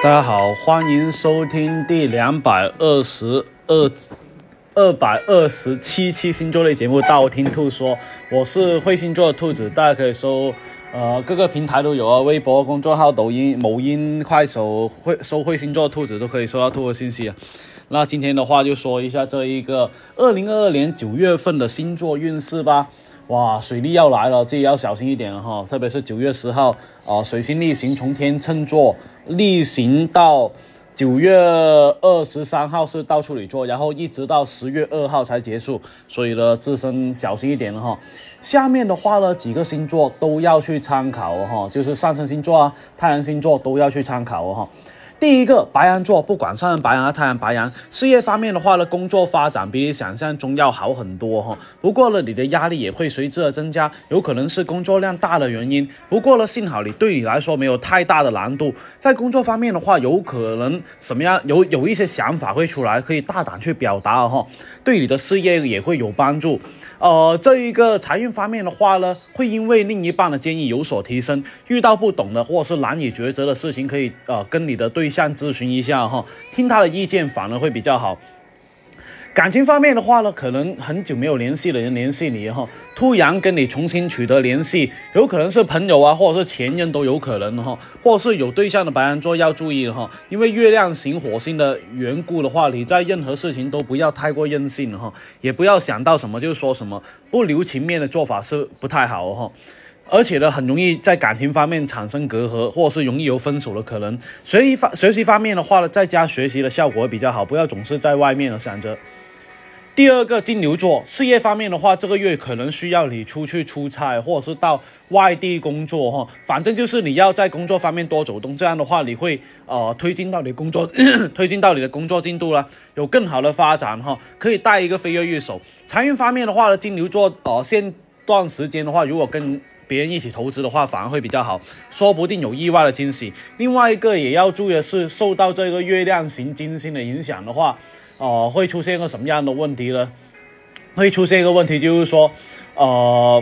大家好，欢迎收听第两百二十二、二百二十七期星座类节目《道听途说》，我是会星座的兔子，大家可以搜，呃，各个平台都有啊，微博、公众号、抖音、某音、快手，会搜会星座兔子都可以收到兔的信息啊。那今天的话就说一下这一个二零二二年九月份的星座运势吧。哇，水逆要来了，自己要小心一点了哈。特别是九月十号，啊，水星逆行从天秤座逆行到九月二十三号是到处女座，然后一直到十月二号才结束。所以呢，自身小心一点了哈。下面的话呢，几个星座都要去参考哈，就是上升星座啊、太阳星座都要去参考哈。第一个白羊座，不管上白羊还是太阳白羊，事业方面的话呢，工作发展比你想象中要好很多哈。不过呢，你的压力也会随之而增加，有可能是工作量大的原因。不过呢，幸好你对你来说没有太大的难度，在工作方面的话，有可能什么样有有一些想法会出来，可以大胆去表达哈，对你的事业也会有帮助。呃，这一个财运方面的话呢，会因为另一半的建议有所提升。遇到不懂的或者是难以抉择的事情，可以呃跟你的对象咨询一下哈，听他的意见反而会比较好。感情方面的话呢，可能很久没有联系的人联系你哈，突然跟你重新取得联系，有可能是朋友啊，或者是前任都有可能哈，或者是有对象的白羊座要注意哈，因为月亮行火星的缘故的话，你在任何事情都不要太过任性哈，也不要想到什么就说什么，不留情面的做法是不太好哈，而且呢，很容易在感情方面产生隔阂，或者是容易有分手的可能。学习方学习方面的话呢，在家学习的效果比较好，不要总是在外面的想着。第二个金牛座，事业方面的话，这个月可能需要你出去出差，或者是到外地工作哈。反正就是你要在工作方面多走动，这样的话你会呃推进到你工作，推进到你的工作进度了，有更好的发展哈。可以带一个飞跃玉手。财运方面的话呢，金牛座呃，现段时间的话，如果跟别人一起投资的话，反而会比较好，说不定有意外的惊喜。另外一个也要注意的是，受到这个月亮型金星的影响的话。哦，会出现一个什么样的问题呢？会出现一个问题，就是说，呃，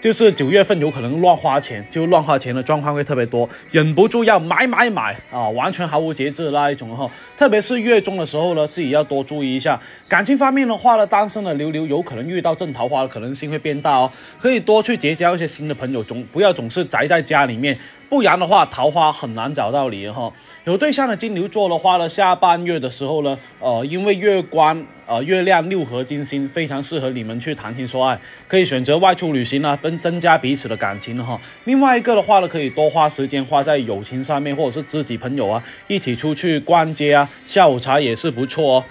就是九月份有可能乱花钱，就乱花钱的状况会特别多，忍不住要买买买啊，完全毫无节制的那一种哈。特别是月中的时候呢，自己要多注意一下。感情方面的话呢，单身的流流有可能遇到正桃花的可能性会变大哦，可以多去结交一些新的朋友，总不要总是宅在家里面。不然的话，桃花很难找到你哈。有对象的金牛座的话呢，下半月的时候呢，呃，因为月光，呃，月亮六合金星，非常适合你们去谈情说爱，可以选择外出旅行啊，增增加彼此的感情哈。另外一个的话呢，可以多花时间花在友情上面，或者是知己朋友啊，一起出去逛街啊，下午茶也是不错哦。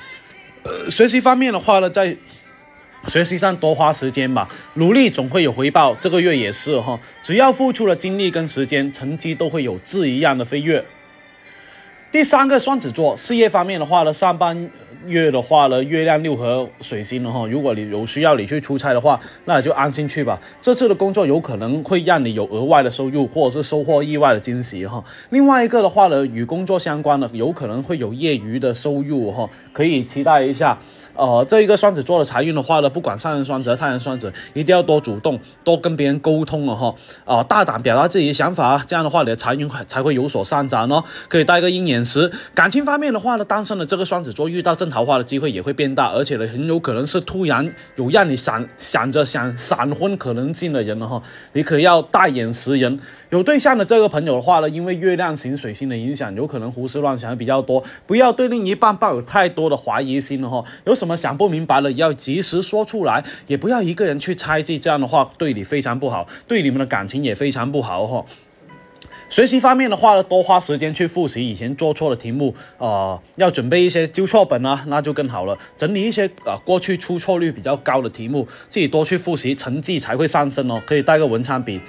呃，学习方面的话呢，在学习上多花时间吧，努力总会有回报。这个月也是哈，只要付出了精力跟时间，成绩都会有质一样的飞跃。第三个双子座，事业方面的话呢，上半月的话呢，月亮六合水星了哈。如果你有需要你去出差的话，那就安心去吧。这次的工作有可能会让你有额外的收入，或者是收获意外的惊喜哈。另外一个的话呢，与工作相关的，有可能会有业余的收入哈，可以期待一下。呃，这一个双子座的财运的话呢，不管上升双子、太阳双子，一定要多主动，多跟别人沟通了哈。啊，大胆表达自己的想法，这样的话你的财运才会有所上涨哦。可以带个鹰眼石。感情方面的话呢，单身的这个双子座遇到正桃花的机会也会变大，而且呢，很有可能是突然有让你想想着想闪婚可能性的人了哈。你可要大眼识人。有对象的这个朋友的话呢，因为月亮型水星的影响，有可能胡思乱想比较多，不要对另一半抱有太多的怀疑心了哈。有什么想不明白了，要及时说出来，也不要一个人去猜忌，这样的话对你非常不好，对你们的感情也非常不好哈。学习方面的话呢，多花时间去复习以前做错的题目，呃，要准备一些纠错本啊，那就更好了。整理一些啊过去出错率比较高的题目，自己多去复习，成绩才会上升哦。可以带个文昌笔。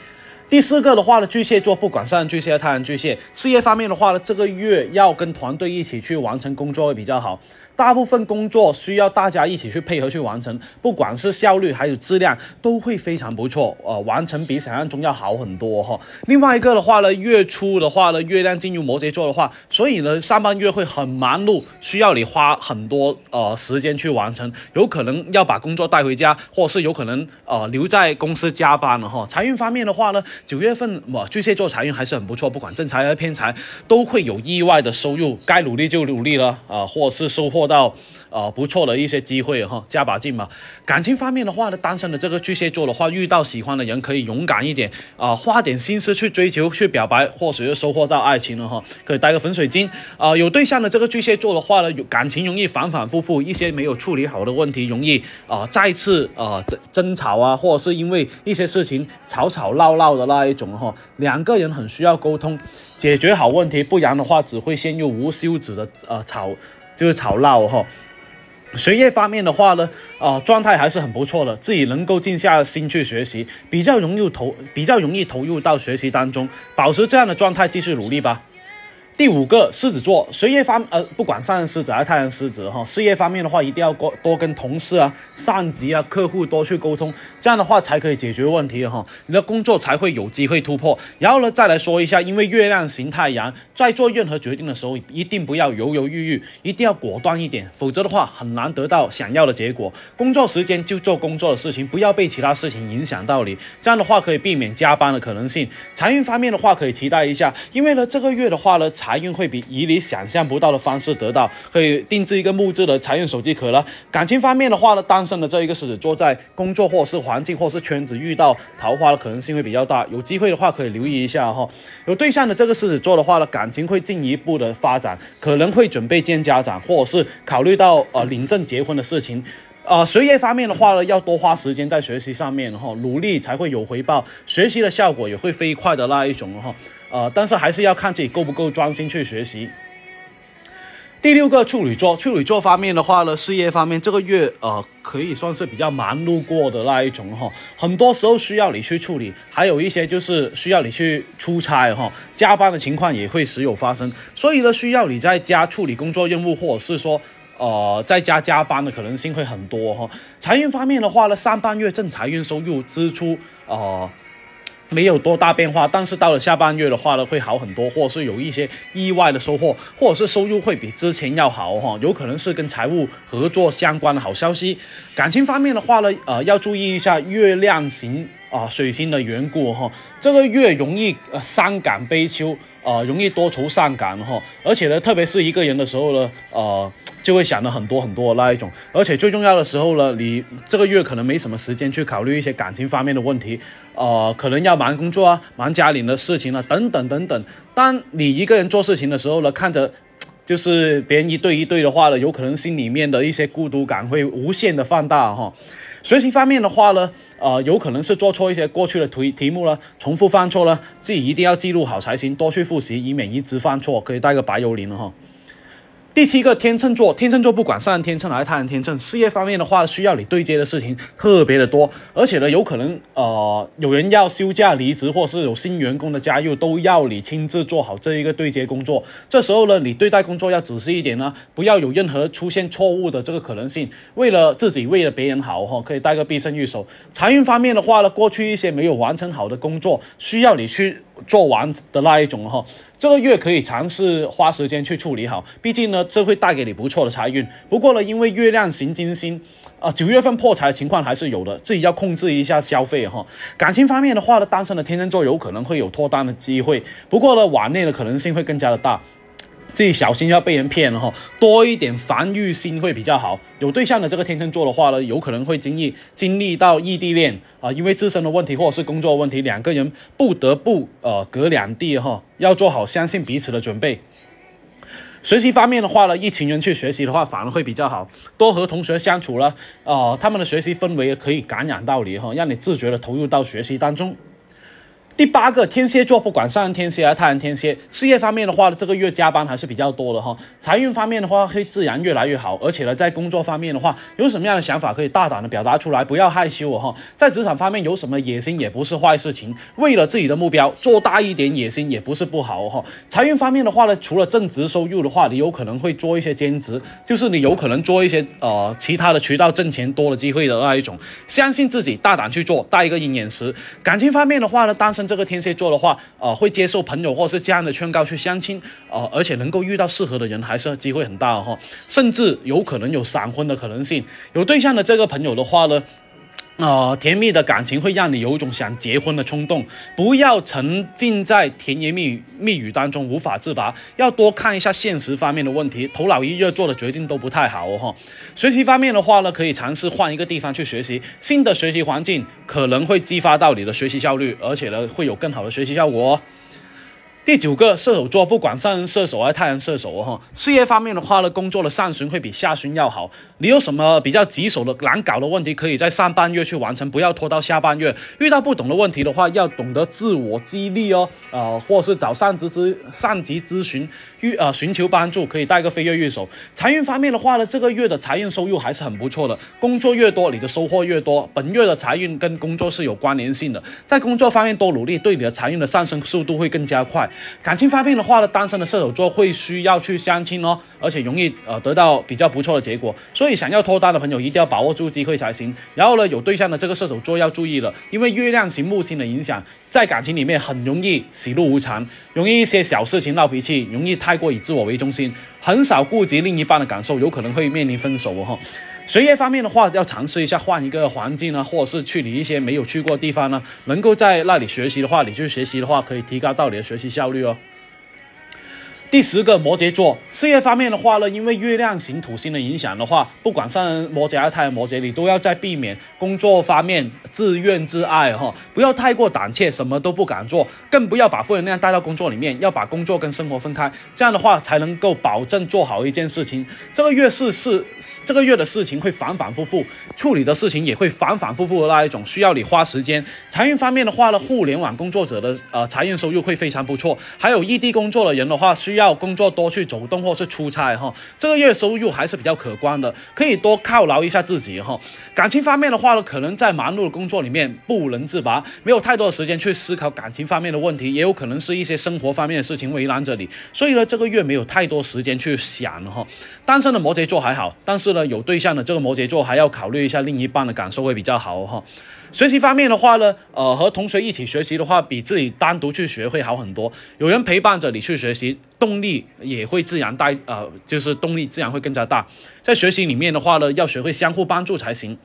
第四个的话呢，巨蟹座，不管上巨蟹、太阳巨蟹，事业方面的话呢，这个月要跟团队一起去完成工作会比较好。大部分工作需要大家一起去配合去完成，不管是效率还有质量都会非常不错，呃，完成比想象中要好很多哈。另外一个的话呢，月初的话呢，月亮进入摩羯座的话，所以呢，上半月会很忙碌，需要你花很多呃时间去完成，有可能要把工作带回家，或是有可能呃留在公司加班了哈。财运方面的话呢，九月份哇，巨蟹座财运还是很不错，不管正财还是偏财，都会有意外的收入，该努力就努力了啊，或是收获到呃不错的一些机会哈，加把劲嘛。感情方面的话呢，单身的这个巨蟹座的话，遇到喜欢的人可以勇敢一点啊，花点心思去追求、去表白，或许就收获到爱情了哈。可以带个粉水晶啊，有对象的这个巨蟹座的话呢，感情容易反反复复，一些没有处理好的问题容易啊再次啊争争吵啊，或者是因为一些事情吵吵闹闹的那一种哈。两个人很需要沟通，解决好问题，不然的话只会陷入无休止的呃吵，就是吵闹哈。学业方面的话呢，啊，状态还是很不错的，自己能够静下心去学习，比较容易投，比较容易投入到学习当中，保持这样的状态，继续努力吧。第五个狮子座，学业方呃，不管上升狮子还是太阳狮子哈，事业方面的话，一定要多多跟同事啊、上级啊、客户多去沟通，这样的话才可以解决问题哈，你的工作才会有机会突破。然后呢，再来说一下，因为月亮型太阳，在做任何决定的时候，一定不要犹犹豫豫，一定要果断一点，否则的话很难得到想要的结果。工作时间就做工作的事情，不要被其他事情影响到你，这样的话可以避免加班的可能性。财运方面的话，可以期待一下，因为呢这个月的话呢。财财运会比以你想象不到的方式得到，可以定制一个木质的财运手机壳了。感情方面的话呢，单身的这一个狮子座在工作或是环境或是圈子遇到桃花的可能性会比较大，有机会的话可以留意一下哈。有对象的这个狮子座的话呢，感情会进一步的发展，可能会准备见家长，或者是考虑到呃领证结婚的事情。呃，学业方面的话呢，要多花时间在学习上面哈，努力才会有回报，学习的效果也会飞快的那一种哈。呃，但是还是要看自己够不够专心去学习。第六个处女座，处女座方面的话呢，事业方面这个月呃可以算是比较忙碌过的那一种哈，很多时候需要你去处理，还有一些就是需要你去出差哈，加班的情况也会时有发生，所以呢，需要你在家处理工作任务，或者是说。呃，在家加班的可能性会很多哈。财运方面的话呢，上半月正财运收入支出呃没有多大变化，但是到了下半月的话呢，会好很多，或是有一些意外的收获，或者是收入会比之前要好哈。有可能是跟财务合作相关的好消息。感情方面的话呢，呃，要注意一下月亮型啊水星的缘故哈，这个月容易呃伤感悲秋，呃容易多愁善感哈，而且呢，特别是一个人的时候呢，呃。就会想的很多很多那一种，而且最重要的时候呢，你这个月可能没什么时间去考虑一些感情方面的问题，呃，可能要忙工作啊，忙家里的事情啊，等等等等。当你一个人做事情的时候呢，看着就是别人一对一对的话呢，有可能心里面的一些孤独感会无限的放大哈。学习方面的话呢，呃，有可能是做错一些过去的题题目了，重复犯错了，自己一定要记录好才行，多去复习，以免一直犯错。可以带个白幽灵了哈。第七个天秤座，天秤座不管上天秤还是太阳天秤，事业方面的话，需要你对接的事情特别的多，而且呢，有可能呃有人要休假离职，或是有新员工的加入，都要你亲自做好这一个对接工作。这时候呢，你对待工作要仔细一点呢，不要有任何出现错误的这个可能性。为了自己，为了别人好哈，可以带个必胜玉手。财运方面的话呢，过去一些没有完成好的工作，需要你去。做完的那一种哈，这个月可以尝试花时间去处理好，毕竟呢，这会带给你不错的财运。不过呢，因为月亮行金星，啊，九月份破财的情况还是有的，自己要控制一下消费哈。感情方面的话呢，单身的天秤座有可能会有脱单的机会，不过呢，晚恋的可能性会更加的大。自己小心要被人骗了哈，多一点防御心会比较好。有对象的这个天秤座的话呢，有可能会经历经历到异地恋啊，因为自身的问题或者是工作问题，两个人不得不呃隔两地哈，要做好相信彼此的准备。学习方面的话呢，一群人去学习的话反而会比较好，多和同学相处了，呃，他们的学习氛围可以感染到你哈，让你自觉的投入到学习当中。第八个天蝎座，不管上升天蝎还是太阳天蝎，事业方面的话呢，这个月加班还是比较多的哈。财运方面的话，会自然越来越好，而且呢，在工作方面的话，有什么样的想法可以大胆的表达出来，不要害羞哈。在职场方面有什么野心也不是坏事情，为了自己的目标做大一点野心也不是不好哈。财运方面的话呢，除了正职收入的话，你有可能会做一些兼职，就是你有可能做一些呃其他的渠道挣钱多的机会的那一种。相信自己，大胆去做，带一个鹰眼石。感情方面的话呢，单身这个天蝎座的话，呃，会接受朋友或是家人的劝告去相亲，呃，而且能够遇到适合的人，还是机会很大哈，甚至有可能有闪婚的可能性。有对象的这个朋友的话呢。呃，甜蜜的感情会让你有一种想结婚的冲动，不要沉浸在甜言蜜语蜜语当中无法自拔，要多看一下现实方面的问题，头脑一热做的决定都不太好哦哈。学习方面的话呢，可以尝试换一个地方去学习，新的学习环境可能会激发到你的学习效率，而且呢会有更好的学习效果。第九个射手座，不管上升射手还是太阳射手哈，事业方面的话呢，工作的上旬会比下旬要好。你有什么比较棘手的难搞的问题，可以在上半月去完成，不要拖到下半月。遇到不懂的问题的话，要懂得自我激励哦，呃，或是找上级咨上级咨询，遇呃寻求帮助，可以带个飞跃玉手。财运方面的话呢，这个月的财运收入还是很不错的，工作越多，你的收获越多。本月的财运跟工作是有关联性的，在工作方面多努力，对你的财运的上升速度会更加快。感情方面的话呢，单身的射手座会需要去相亲哦，而且容易呃得到比较不错的结果，所以想要脱单的朋友一定要把握住机会才行。然后呢，有对象的这个射手座要注意了，因为月亮型木星的影响，在感情里面很容易喜怒无常，容易一些小事情闹脾气，容易太过以自我为中心，很少顾及另一半的感受，有可能会面临分手哦。学业方面的话，要尝试一下换一个环境呢，或者是去你一些没有去过的地方呢，能够在那里学习的话，你去学习的话，可以提高到你的学习效率哦。第十个摩羯座事业方面的话呢，因为月亮型土星的影响的话，不管上摩羯还是太阳摩羯，你都要在避免工作方面自怨自艾哈，不要太过胆怯，什么都不敢做，更不要把负能量带到工作里面，要把工作跟生活分开，这样的话才能够保证做好一件事情。这个月是是这个月的事情会反反复复，处理的事情也会反反复复的那一种，需要你花时间。财运方面的话呢，互联网工作者的呃财运收入会非常不错，还有异地工作的人的话需。要工作多去走动或是出差哈，这个月收入还是比较可观的，可以多犒劳一下自己哈。感情方面的话呢，可能在忙碌的工作里面不能自拔，没有太多的时间去思考感情方面的问题，也有可能是一些生活方面的事情为难着你，所以呢，这个月没有太多时间去想哈。单身的摩羯座还好，但是呢，有对象的这个摩羯座还要考虑一下另一半的感受会比较好哈。学习方面的话呢，呃，和同学一起学习的话，比自己单独去学会好很多。有人陪伴着你去学习，动力也会自然带，呃，就是动力自然会更加大。在学习里面的话呢，要学会相互帮助才行。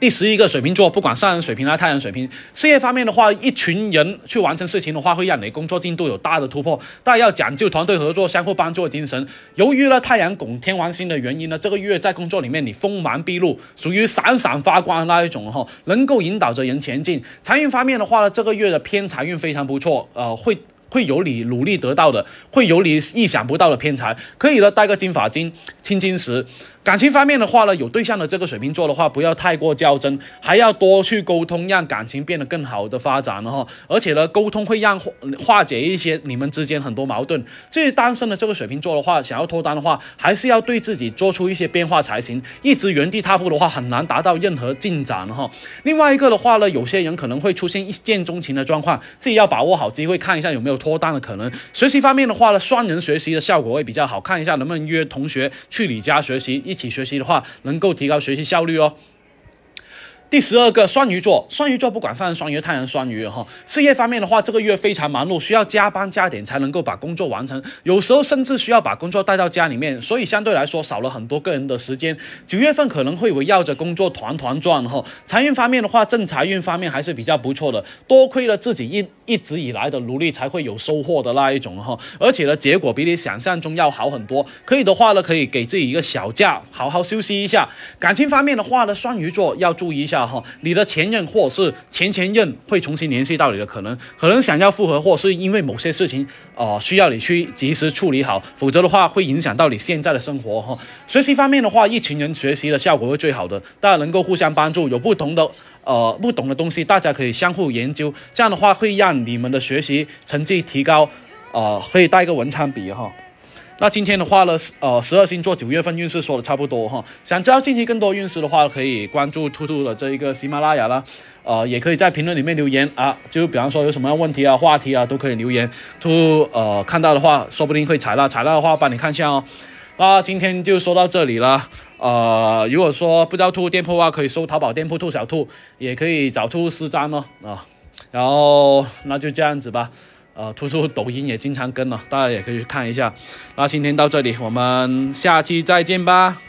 第十一个水瓶座，不管上升水瓶还是太阳水瓶，事业方面的话，一群人去完成事情的话，会让你工作进度有大的突破。但要讲究团队合作、相互帮助的精神。由于呢太阳拱天王星的原因呢，这个月在工作里面你锋芒毕露，属于闪闪发光那一种哈，能够引导着人前进。财运方面的话呢，这个月的偏财运非常不错，呃，会。会有你努力得到的，会有你意想不到的偏财，可以了，带个金发金、青金石。感情方面的话呢，有对象的这个水瓶座的话，不要太过较真，还要多去沟通，让感情变得更好的发展了哈。而且呢，沟通会让化解一些你们之间很多矛盾。至于单身的这个水瓶座的话，想要脱单的话，还是要对自己做出一些变化才行。一直原地踏步的话，很难达到任何进展哈。另外一个的话呢，有些人可能会出现一见钟情的状况，自己要把握好机会，看一下有没有脱单的可能。学习方面的话呢，双人学习的效果会比较好，看一下能不能约同学去你家学习一。一起学习的话，能够提高学习效率哦。第十二个双鱼座，双鱼座不管上升双鱼、太阳双鱼哈，事业方面的话，这个月非常忙碌，需要加班加点才能够把工作完成，有时候甚至需要把工作带到家里面，所以相对来说少了很多个人的时间。九月份可能会围绕着工作团团转哈。财运方面的话，正财运方面还是比较不错的，多亏了自己一一直以来的努力，才会有收获的那一种哈。而且呢，结果比你想象中要好很多。可以的话呢，可以给自己一个小假，好好休息一下。感情方面的话呢，双鱼座要注意一下。下哈，你的前任或者是前前任会重新联系到你的可能，可能想要复合，或是因为某些事情呃需要你去及时处理好，否则的话会影响到你现在的生活哈。学习方面的话，一群人学习的效果会最好的，大家能够互相帮助，有不同的呃不懂的东西，大家可以相互研究，这样的话会让你们的学习成绩提高，呃，可以带一个文昌笔哈。那今天的话呢，呃，十二星座九月份运势说的差不多哈。想知道近期更多运势的话，可以关注兔兔的这一个喜马拉雅啦，呃，也可以在评论里面留言啊。就比方说有什么问题啊、话题啊，都可以留言。兔呃看到的话，说不定会采纳，采纳的话帮你看一下哦。那今天就说到这里了。呃，如果说不知道兔店铺的话，可以搜淘宝店铺兔小兔，也可以找兔私章哦啊。然后那就这样子吧。呃，兔兔抖音也经常更了，大家也可以去看一下。那今天到这里，我们下期再见吧。